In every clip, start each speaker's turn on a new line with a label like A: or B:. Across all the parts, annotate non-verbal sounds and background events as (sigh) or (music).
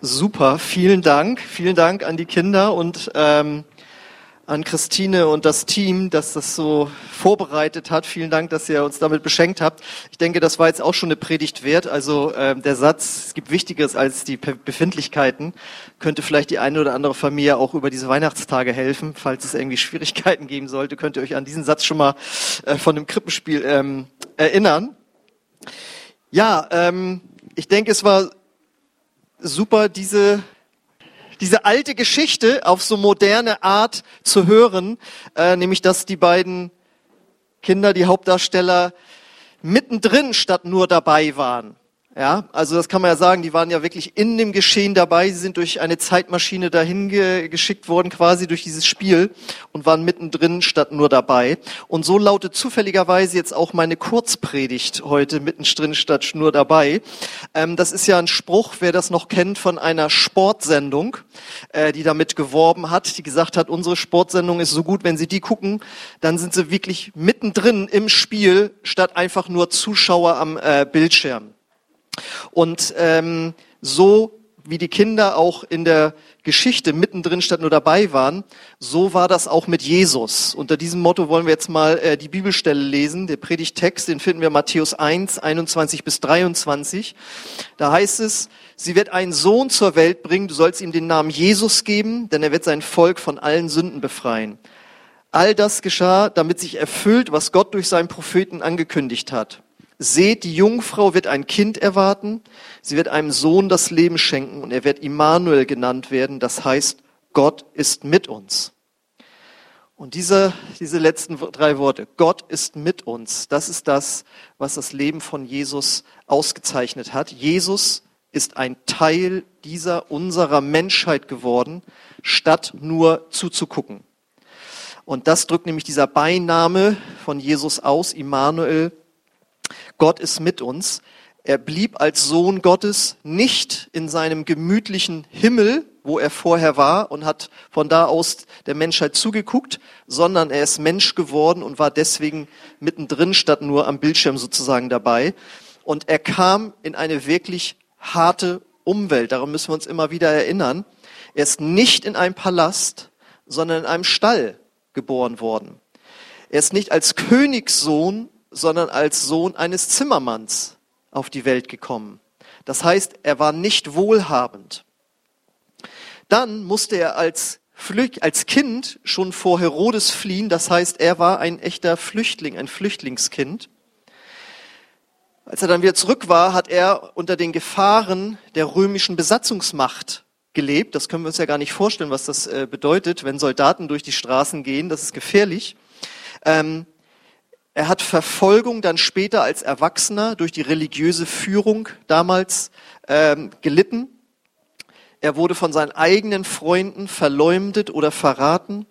A: Super, vielen Dank. Vielen Dank an die Kinder und ähm, an Christine und das Team, das das so vorbereitet hat. Vielen Dank, dass ihr uns damit beschenkt habt. Ich denke, das war jetzt auch schon eine Predigt wert. Also ähm, der Satz, es gibt Wichtigeres als die Befindlichkeiten, könnte vielleicht die eine oder andere Familie auch über diese Weihnachtstage helfen. Falls es irgendwie Schwierigkeiten geben sollte, könnt ihr euch an diesen Satz schon mal äh, von dem Krippenspiel ähm, erinnern. Ja, ähm, ich denke, es war super, diese, diese alte Geschichte auf so moderne Art zu hören, äh, nämlich dass die beiden Kinder, die Hauptdarsteller, mittendrin statt nur dabei waren. Ja, also das kann man ja sagen, die waren ja wirklich in dem Geschehen dabei. Sie sind durch eine Zeitmaschine dahin ge geschickt worden, quasi durch dieses Spiel und waren mittendrin statt nur dabei. Und so lautet zufälligerweise jetzt auch meine Kurzpredigt heute mittendrin statt nur dabei. Ähm, das ist ja ein Spruch, wer das noch kennt, von einer Sportsendung, äh, die damit geworben hat, die gesagt hat, unsere Sportsendung ist so gut, wenn Sie die gucken, dann sind Sie wirklich mittendrin im Spiel statt einfach nur Zuschauer am äh, Bildschirm. Und ähm, so wie die Kinder auch in der Geschichte mittendrin statt nur dabei waren, so war das auch mit Jesus. Unter diesem Motto wollen wir jetzt mal äh, die Bibelstelle lesen. Der Predigtext, den finden wir Matthäus 1, 21 bis 23. Da heißt es, sie wird einen Sohn zur Welt bringen, du sollst ihm den Namen Jesus geben, denn er wird sein Volk von allen Sünden befreien. All das geschah, damit sich erfüllt, was Gott durch seinen Propheten angekündigt hat. Seht, die Jungfrau wird ein Kind erwarten, sie wird einem Sohn das Leben schenken und er wird Immanuel genannt werden, das heißt, Gott ist mit uns. Und diese, diese letzten drei Worte, Gott ist mit uns, das ist das, was das Leben von Jesus ausgezeichnet hat. Jesus ist ein Teil dieser unserer Menschheit geworden, statt nur zuzugucken. Und das drückt nämlich dieser Beiname von Jesus aus, Immanuel, Gott ist mit uns. Er blieb als Sohn Gottes nicht in seinem gemütlichen Himmel, wo er vorher war und hat von da aus der Menschheit zugeguckt, sondern er ist Mensch geworden und war deswegen mittendrin statt nur am Bildschirm sozusagen dabei. Und er kam in eine wirklich harte Umwelt. Darum müssen wir uns immer wieder erinnern. Er ist nicht in einem Palast, sondern in einem Stall geboren worden. Er ist nicht als Königssohn sondern als Sohn eines Zimmermanns auf die Welt gekommen. Das heißt, er war nicht wohlhabend. Dann musste er als, Flücht, als Kind schon vor Herodes fliehen. Das heißt, er war ein echter Flüchtling, ein Flüchtlingskind. Als er dann wieder zurück war, hat er unter den Gefahren der römischen Besatzungsmacht gelebt. Das können wir uns ja gar nicht vorstellen, was das äh, bedeutet, wenn Soldaten durch die Straßen gehen. Das ist gefährlich. Ähm, er hat Verfolgung dann später als Erwachsener durch die religiöse Führung damals ähm, gelitten. Er wurde von seinen eigenen Freunden verleumdet oder verraten.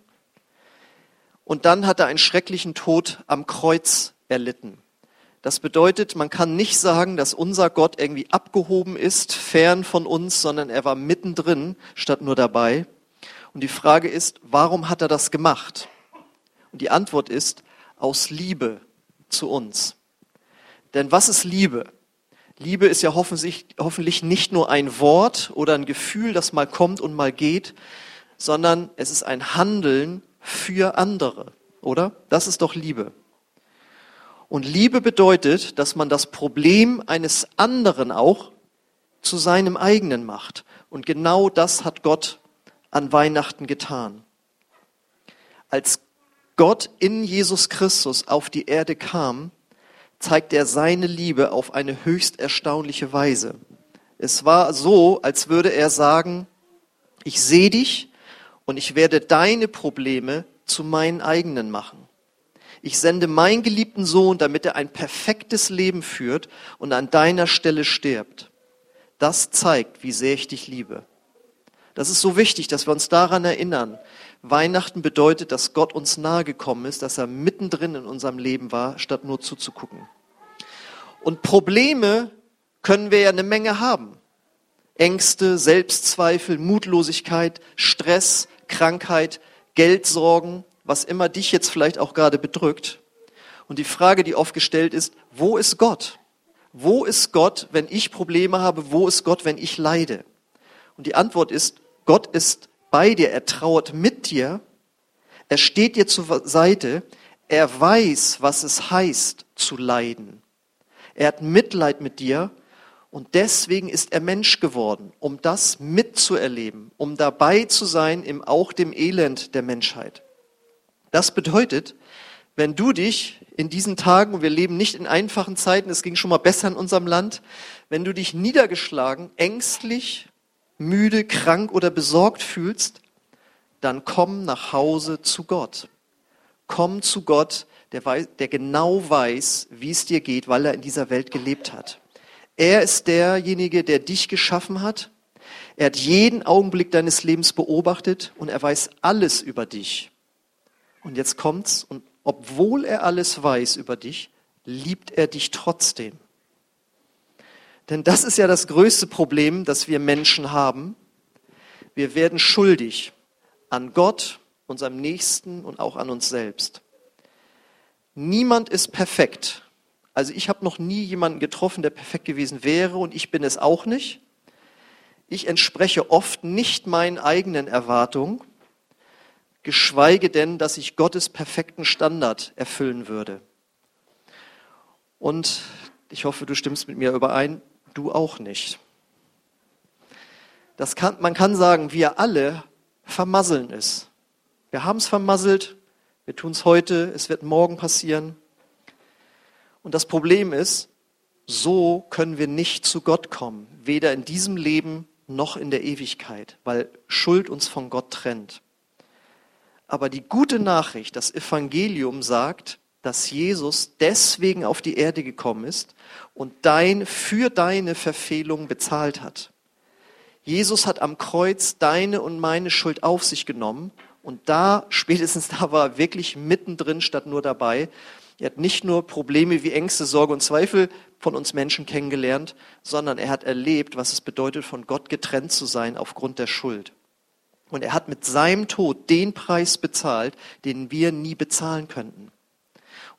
A: Und dann hat er einen schrecklichen Tod am Kreuz erlitten. Das bedeutet, man kann nicht sagen, dass unser Gott irgendwie abgehoben ist, fern von uns, sondern er war mittendrin statt nur dabei. Und die Frage ist, warum hat er das gemacht? Und die Antwort ist, aus Liebe zu uns. Denn was ist Liebe? Liebe ist ja hoffentlich, nicht nur ein Wort oder ein Gefühl, das mal kommt und mal geht, sondern es ist ein Handeln für andere, oder? Das ist doch Liebe. Und Liebe bedeutet, dass man das Problem eines anderen auch zu seinem eigenen macht. Und genau das hat Gott an Weihnachten getan. Als Gott in Jesus Christus auf die Erde kam, zeigt er seine Liebe auf eine höchst erstaunliche Weise. Es war so, als würde er sagen, ich sehe dich und ich werde deine Probleme zu meinen eigenen machen. Ich sende meinen geliebten Sohn, damit er ein perfektes Leben führt und an deiner Stelle stirbt. Das zeigt, wie sehr ich dich liebe. Das ist so wichtig, dass wir uns daran erinnern, Weihnachten bedeutet, dass Gott uns nahe gekommen ist, dass er mittendrin in unserem Leben war, statt nur zuzugucken. Und Probleme können wir ja eine Menge haben. Ängste, Selbstzweifel, Mutlosigkeit, Stress, Krankheit, Geldsorgen, was immer dich jetzt vielleicht auch gerade bedrückt. Und die Frage, die oft gestellt ist, wo ist Gott? Wo ist Gott, wenn ich Probleme habe? Wo ist Gott, wenn ich leide? Und die Antwort ist, Gott ist bei dir, er trauert mit dir, er steht dir zur Seite, er weiß, was es heißt zu leiden. Er hat Mitleid mit dir und deswegen ist er Mensch geworden, um das mitzuerleben, um dabei zu sein im auch dem Elend der Menschheit. Das bedeutet, wenn du dich in diesen Tagen, und wir leben nicht in einfachen Zeiten, es ging schon mal besser in unserem Land, wenn du dich niedergeschlagen, ängstlich, müde, krank oder besorgt fühlst, dann komm nach Hause zu Gott. Komm zu Gott, der, weiß, der genau weiß, wie es dir geht, weil er in dieser Welt gelebt hat. Er ist derjenige, der dich geschaffen hat. Er hat jeden Augenblick deines Lebens beobachtet und er weiß alles über dich. Und jetzt kommt's und obwohl er alles weiß über dich, liebt er dich trotzdem. Denn das ist ja das größte Problem, das wir Menschen haben. Wir werden schuldig an Gott, unserem Nächsten und auch an uns selbst. Niemand ist perfekt. Also ich habe noch nie jemanden getroffen, der perfekt gewesen wäre und ich bin es auch nicht. Ich entspreche oft nicht meinen eigenen Erwartungen, geschweige denn, dass ich Gottes perfekten Standard erfüllen würde. Und ich hoffe, du stimmst mit mir überein, du auch nicht. Das kann, man kann sagen, wir alle vermasseln es. Wir haben es vermasselt, wir tun es heute, es wird morgen passieren. Und das Problem ist, so können wir nicht zu Gott kommen, weder in diesem Leben noch in der Ewigkeit, weil Schuld uns von Gott trennt. Aber die gute Nachricht, das Evangelium sagt, dass Jesus deswegen auf die Erde gekommen ist und dein, für deine Verfehlung bezahlt hat. Jesus hat am Kreuz deine und meine Schuld auf sich genommen und da, (laughs) spätestens da war er wirklich mittendrin statt nur dabei. Er hat nicht nur Probleme wie Ängste, Sorge und Zweifel von uns Menschen kennengelernt, sondern er hat erlebt, was es bedeutet, von Gott getrennt zu sein aufgrund der Schuld. Und er hat mit seinem Tod den Preis bezahlt, den wir nie bezahlen könnten.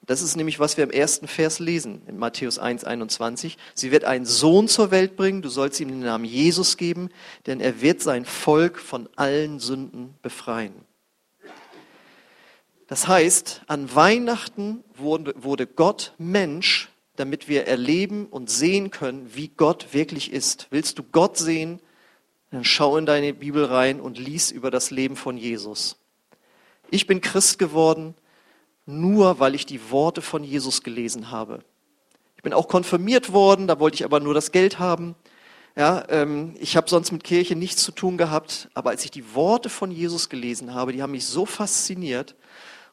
A: Das ist nämlich, was wir im ersten Vers lesen, in Matthäus 1, 21. Sie wird einen Sohn zur Welt bringen, du sollst ihm den Namen Jesus geben, denn er wird sein Volk von allen Sünden befreien. Das heißt, an Weihnachten wurde Gott Mensch, damit wir erleben und sehen können, wie Gott wirklich ist. Willst du Gott sehen, dann schau in deine Bibel rein und lies über das Leben von Jesus. Ich bin Christ geworden, nur weil ich die Worte von Jesus gelesen habe. Ich bin auch konfirmiert worden, da wollte ich aber nur das Geld haben. Ja, ähm, ich habe sonst mit Kirche nichts zu tun gehabt, aber als ich die Worte von Jesus gelesen habe, die haben mich so fasziniert,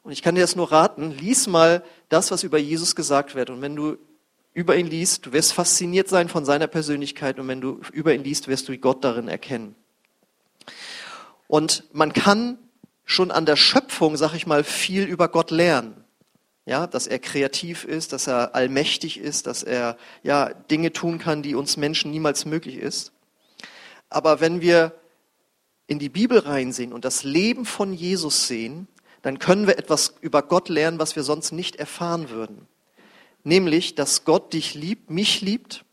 A: und ich kann dir das nur raten, lies mal das, was über Jesus gesagt wird. Und wenn du über ihn liest, du wirst fasziniert sein von seiner Persönlichkeit. Und wenn du über ihn liest, wirst du Gott darin erkennen. Und man kann schon an der Schöpfung, sag ich mal, viel über Gott lernen. Ja, dass er kreativ ist, dass er allmächtig ist, dass er ja Dinge tun kann, die uns Menschen niemals möglich ist. Aber wenn wir in die Bibel reinsehen und das Leben von Jesus sehen, dann können wir etwas über Gott lernen, was wir sonst nicht erfahren würden. Nämlich, dass Gott dich liebt, mich liebt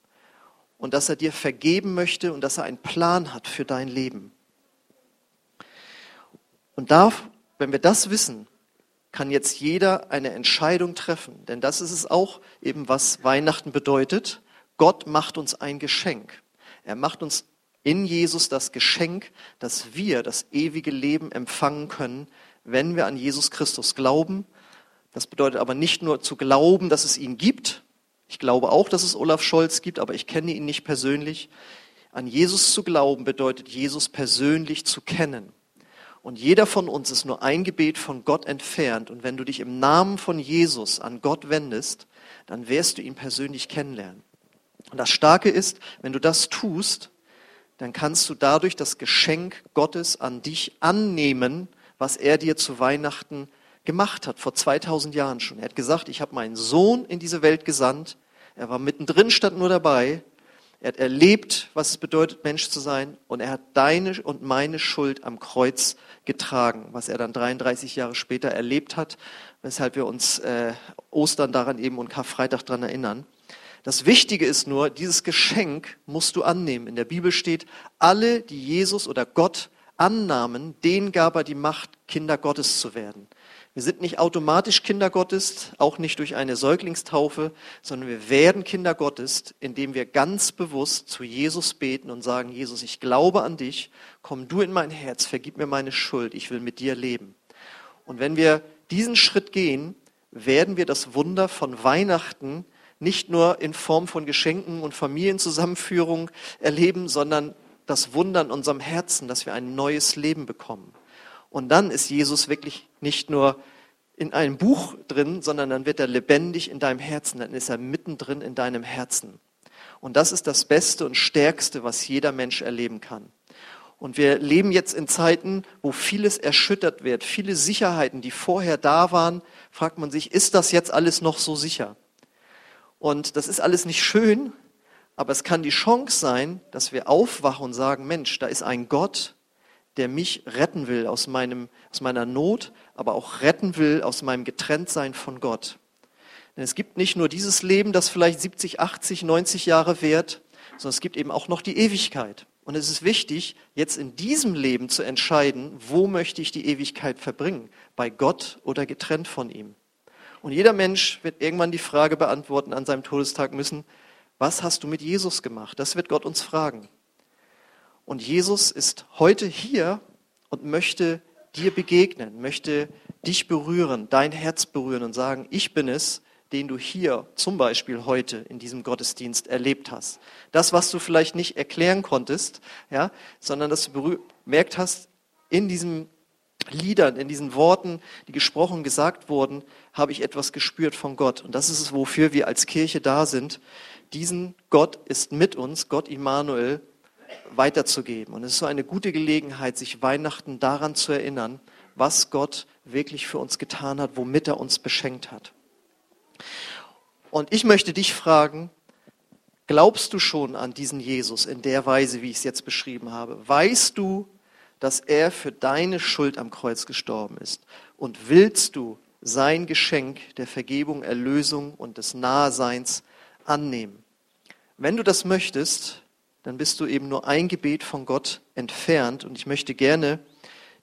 A: und dass er dir vergeben möchte und dass er einen Plan hat für dein Leben. Und darf, wenn wir das wissen, kann jetzt jeder eine Entscheidung treffen. Denn das ist es auch eben, was Weihnachten bedeutet. Gott macht uns ein Geschenk. Er macht uns in Jesus das Geschenk, dass wir das ewige Leben empfangen können, wenn wir an Jesus Christus glauben. Das bedeutet aber nicht nur zu glauben, dass es ihn gibt. Ich glaube auch, dass es Olaf Scholz gibt, aber ich kenne ihn nicht persönlich. An Jesus zu glauben bedeutet, Jesus persönlich zu kennen. Und jeder von uns ist nur ein Gebet von Gott entfernt. Und wenn du dich im Namen von Jesus an Gott wendest, dann wirst du ihn persönlich kennenlernen. Und das Starke ist, wenn du das tust, dann kannst du dadurch das Geschenk Gottes an dich annehmen was er dir zu Weihnachten gemacht hat, vor 2000 Jahren schon. Er hat gesagt, ich habe meinen Sohn in diese Welt gesandt. Er war mittendrin, stand nur dabei. Er hat erlebt, was es bedeutet, Mensch zu sein. Und er hat deine und meine Schuld am Kreuz getragen, was er dann 33 Jahre später erlebt hat, weshalb wir uns äh, Ostern daran eben und Karfreitag daran erinnern. Das Wichtige ist nur, dieses Geschenk musst du annehmen. In der Bibel steht, alle, die Jesus oder Gott annahmen, denen gab er die Macht, Kinder Gottes zu werden. Wir sind nicht automatisch Kinder Gottes, auch nicht durch eine Säuglingstaufe, sondern wir werden Kinder Gottes, indem wir ganz bewusst zu Jesus beten und sagen, Jesus, ich glaube an dich, komm du in mein Herz, vergib mir meine Schuld, ich will mit dir leben. Und wenn wir diesen Schritt gehen, werden wir das Wunder von Weihnachten nicht nur in Form von Geschenken und Familienzusammenführung erleben, sondern das Wunder in unserem Herzen, dass wir ein neues Leben bekommen. Und dann ist Jesus wirklich nicht nur in einem Buch drin, sondern dann wird er lebendig in deinem Herzen, dann ist er mittendrin in deinem Herzen. Und das ist das Beste und Stärkste, was jeder Mensch erleben kann. Und wir leben jetzt in Zeiten, wo vieles erschüttert wird, viele Sicherheiten, die vorher da waren, fragt man sich, ist das jetzt alles noch so sicher? Und das ist alles nicht schön, aber es kann die Chance sein, dass wir aufwachen und sagen, Mensch, da ist ein Gott, der mich retten will aus, meinem, aus meiner Not, aber auch retten will aus meinem Getrenntsein von Gott. Denn es gibt nicht nur dieses Leben, das vielleicht 70, 80, 90 Jahre währt, sondern es gibt eben auch noch die Ewigkeit. Und es ist wichtig, jetzt in diesem Leben zu entscheiden, wo möchte ich die Ewigkeit verbringen? Bei Gott oder getrennt von ihm? Und jeder Mensch wird irgendwann die Frage beantworten an seinem Todestag müssen, was hast du mit Jesus gemacht? Das wird Gott uns fragen. Und Jesus ist heute hier und möchte dir begegnen, möchte dich berühren, dein Herz berühren und sagen, ich bin es, den du hier zum Beispiel heute in diesem Gottesdienst erlebt hast. Das, was du vielleicht nicht erklären konntest, ja, sondern dass du bemerkt hast, in diesen Liedern, in diesen Worten, die gesprochen, gesagt wurden, habe ich etwas gespürt von Gott. Und das ist es, wofür wir als Kirche da sind. Diesen Gott ist mit uns, Gott Immanuel, weiterzugeben. Und es ist so eine gute Gelegenheit, sich Weihnachten daran zu erinnern, was Gott wirklich für uns getan hat, womit er uns beschenkt hat. Und ich möchte dich fragen, glaubst du schon an diesen Jesus in der Weise, wie ich es jetzt beschrieben habe? Weißt du, dass er für deine Schuld am Kreuz gestorben ist? Und willst du sein Geschenk der Vergebung, Erlösung und des Naheseins annehmen? Wenn du das möchtest, dann bist du eben nur ein Gebet von Gott entfernt. Und ich möchte gerne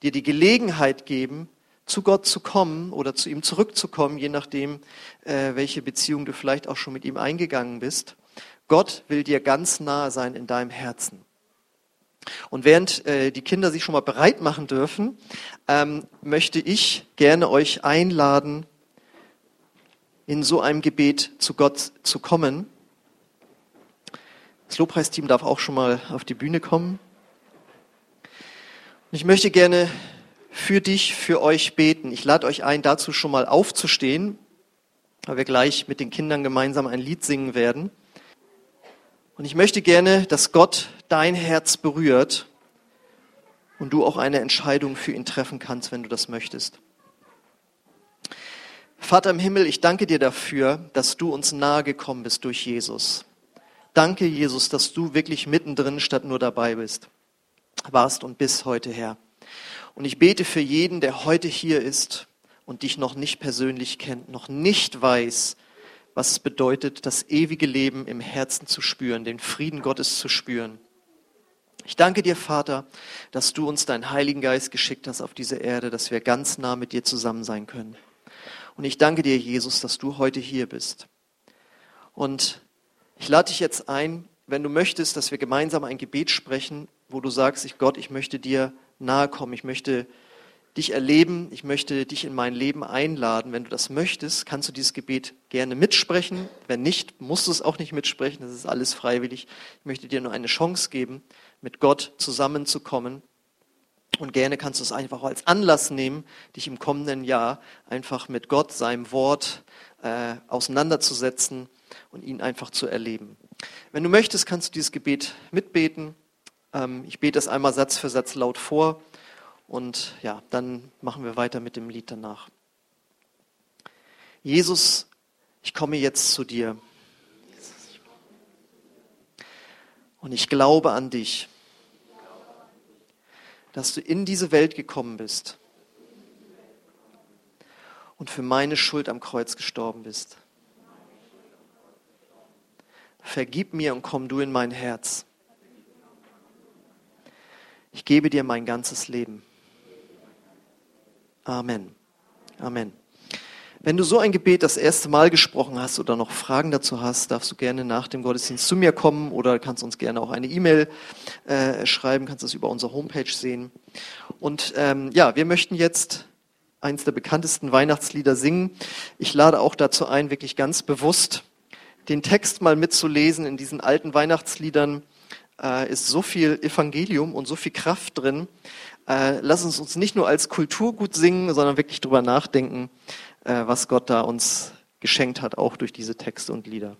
A: dir die Gelegenheit geben, zu Gott zu kommen oder zu ihm zurückzukommen, je nachdem, äh, welche Beziehung du vielleicht auch schon mit ihm eingegangen bist. Gott will dir ganz nahe sein in deinem Herzen. Und während äh, die Kinder sich schon mal bereit machen dürfen, ähm, möchte ich gerne euch einladen, in so einem Gebet zu Gott zu kommen. Das Lobpreisteam darf auch schon mal auf die Bühne kommen. Und ich möchte gerne für dich, für euch beten. Ich lade euch ein, dazu schon mal aufzustehen, weil wir gleich mit den Kindern gemeinsam ein Lied singen werden. Und ich möchte gerne, dass Gott dein Herz berührt und du auch eine Entscheidung für ihn treffen kannst, wenn du das möchtest. Vater im Himmel, ich danke dir dafür, dass du uns nahe gekommen bist durch Jesus. Danke, Jesus, dass du wirklich mittendrin statt nur dabei bist, warst und bis heute, Herr. Und ich bete für jeden, der heute hier ist und dich noch nicht persönlich kennt, noch nicht weiß, was es bedeutet, das ewige Leben im Herzen zu spüren, den Frieden Gottes zu spüren. Ich danke dir, Vater, dass du uns deinen Heiligen Geist geschickt hast auf diese Erde, dass wir ganz nah mit dir zusammen sein können. Und ich danke dir, Jesus, dass du heute hier bist. Und ich lade dich jetzt ein, wenn du möchtest, dass wir gemeinsam ein Gebet sprechen, wo du sagst, ich Gott, ich möchte dir nahe kommen, ich möchte dich erleben, ich möchte dich in mein Leben einladen. Wenn du das möchtest, kannst du dieses Gebet gerne mitsprechen. Wenn nicht, musst du es auch nicht mitsprechen, das ist alles freiwillig. Ich möchte dir nur eine Chance geben, mit Gott zusammenzukommen. Und gerne kannst du es einfach als Anlass nehmen, dich im kommenden Jahr einfach mit Gott, seinem Wort äh, auseinanderzusetzen und ihn einfach zu erleben. Wenn du möchtest, kannst du dieses Gebet mitbeten. Ähm, ich bete es einmal Satz für Satz laut vor und ja, dann machen wir weiter mit dem Lied danach. Jesus, ich komme jetzt zu dir. Und ich glaube an dich, dass du in diese Welt gekommen bist und für meine Schuld am Kreuz gestorben bist. Vergib mir und komm du in mein Herz. Ich gebe dir mein ganzes Leben. Amen. Amen. Wenn du so ein Gebet das erste Mal gesprochen hast oder noch Fragen dazu hast, darfst du gerne nach dem Gottesdienst zu mir kommen oder kannst uns gerne auch eine E-Mail äh, schreiben, kannst das über unsere Homepage sehen. Und ähm, ja, wir möchten jetzt eins der bekanntesten Weihnachtslieder singen. Ich lade auch dazu ein, wirklich ganz bewusst den Text mal mitzulesen. In diesen alten Weihnachtsliedern äh, ist so viel Evangelium und so viel Kraft drin. Äh, lass uns uns nicht nur als Kulturgut singen, sondern wirklich drüber nachdenken, äh, was Gott da uns geschenkt hat, auch durch diese Texte und Lieder.